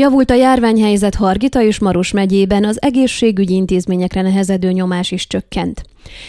Javult a járványhelyzet Hargita és Maros megyében, az egészségügyi intézményekre nehezedő nyomás is csökkent.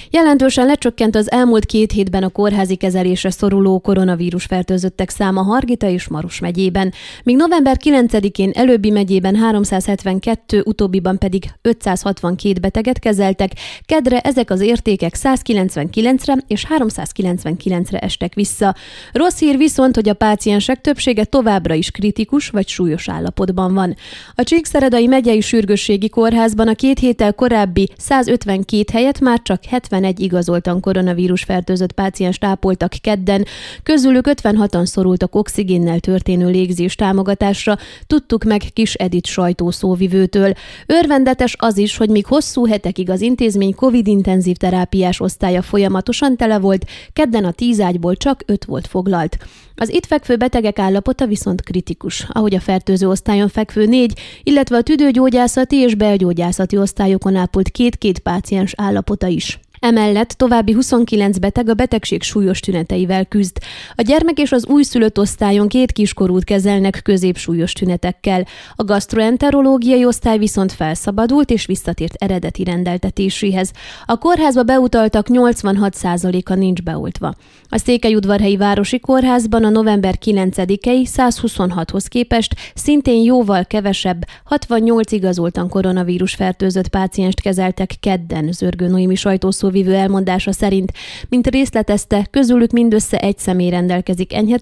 Jelentősen lecsökkent az elmúlt két hétben a kórházi kezelésre szoruló koronavírus fertőzöttek száma Hargita és Maros megyében, míg november 9-én előbbi megyében 372, utóbbiban pedig 562 beteget kezeltek, kedre ezek az értékek 199-re és 399-re estek vissza. Rossz hír viszont, hogy a páciensek többsége továbbra is kritikus vagy súlyos állapotban van. A Csíkszeredai megyei sürgősségi kórházban a két héttel korábbi 152 helyet már csak 71 igazoltan koronavírus fertőzött páciens tápoltak kedden, közülük 56-an szorultak oxigénnel történő légzés támogatásra, tudtuk meg Kis Edit sajtószóvivőtől. Örvendetes az is, hogy míg hosszú hetekig az intézmény COVID-intenzív terápiás osztálya folyamatosan tele volt, kedden a tíz ágyból csak öt volt foglalt. Az itt fekvő betegek állapota viszont kritikus, ahogy a fertőző osztályon fekvő négy, illetve a tüdőgyógyászati és belgyógyászati osztályokon ápolt két-két páciens állapota is. Emellett további 29 beteg a betegség súlyos tüneteivel küzd. A gyermek és az újszülött osztályon két kiskorút kezelnek középsúlyos tünetekkel. A gastroenterológiai osztály viszont felszabadult és visszatért eredeti rendeltetéséhez. A kórházba beutaltak 86%-a nincs beoltva. A Székelyudvarhelyi Városi Kórházban a november 9-i 126-hoz képest szintén jóval kevesebb, 68 igazoltan koronavírus fertőzött pácienst kezeltek kedden, Zörgő Noémi sajtószó szóvivő elmondása szerint, mint részletezte, közülük mindössze egy személy rendelkezik enyhe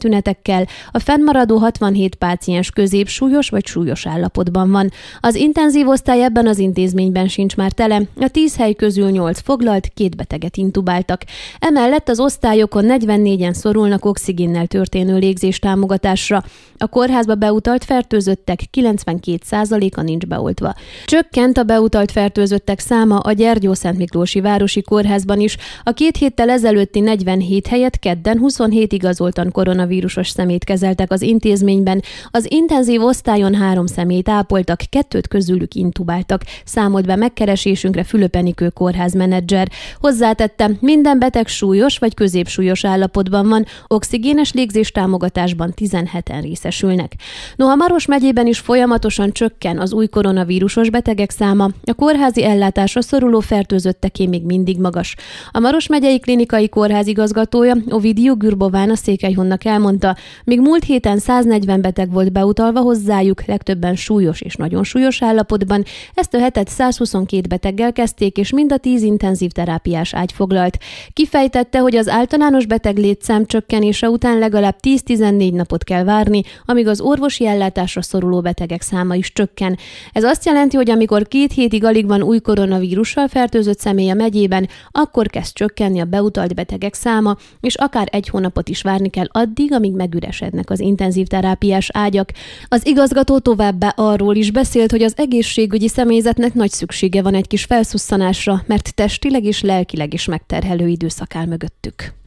a fennmaradó 67 páciens középsúlyos vagy súlyos állapotban van. Az intenzív osztály ebben az intézményben sincs már tele, a 10 hely közül 8 foglalt, két beteget intubáltak. Emellett az osztályokon 44-en szorulnak oxigénnel történő légzés támogatásra. A kórházba beutalt fertőzöttek 92%-a nincs beoltva. Csökkent a beutalt fertőzöttek száma a Gyergyó Szent Miklósi Városi kórházban is. A két héttel ezelőtti 47 helyet kedden 27 igazoltan koronavírusos szemét kezeltek az intézményben. Az intenzív osztályon három szemét ápoltak, kettőt közülük intubáltak, számolt be megkeresésünkre Fülöpenikő kórházmenedzser. Hozzátette, minden beteg súlyos vagy középsúlyos állapotban van, oxigénes légzés támogatásban 17-en részesülnek. Noha Maros megyében is folyamatosan csökken az új koronavírusos betegek száma, a kórházi ellátásra szoruló fertőzötteké még mindig magas. A Maros megyei klinikai kórház igazgatója Ovidio Gürbován a Székelyhonnak elmondta, míg múlt héten 140 beteg volt beutalva hozzájuk, legtöbben súlyos és nagyon súlyos állapotban, ezt a hetet 122 beteggel kezdték, és mind a 10 intenzív terápiás ágy foglalt. Kifejtette, hogy az általános beteg létszám csökkenése után legalább 10-14 napot kell várni, amíg az orvosi ellátásra szoruló betegek száma is csökken. Ez azt jelenti, hogy amikor két hétig alig van új koronavírussal fertőzött személy a megyében, akkor kezd csökkenni a beutalt betegek száma, és akár egy hónapot is várni kell addig, amíg megüresednek az intenzív terápiás ágyak. Az igazgató továbbá arról is beszélt, hogy az egészségügyi személyzetnek nagy szüksége van egy kis felszusszanásra, mert testileg és lelkileg is megterhelő időszak áll mögöttük.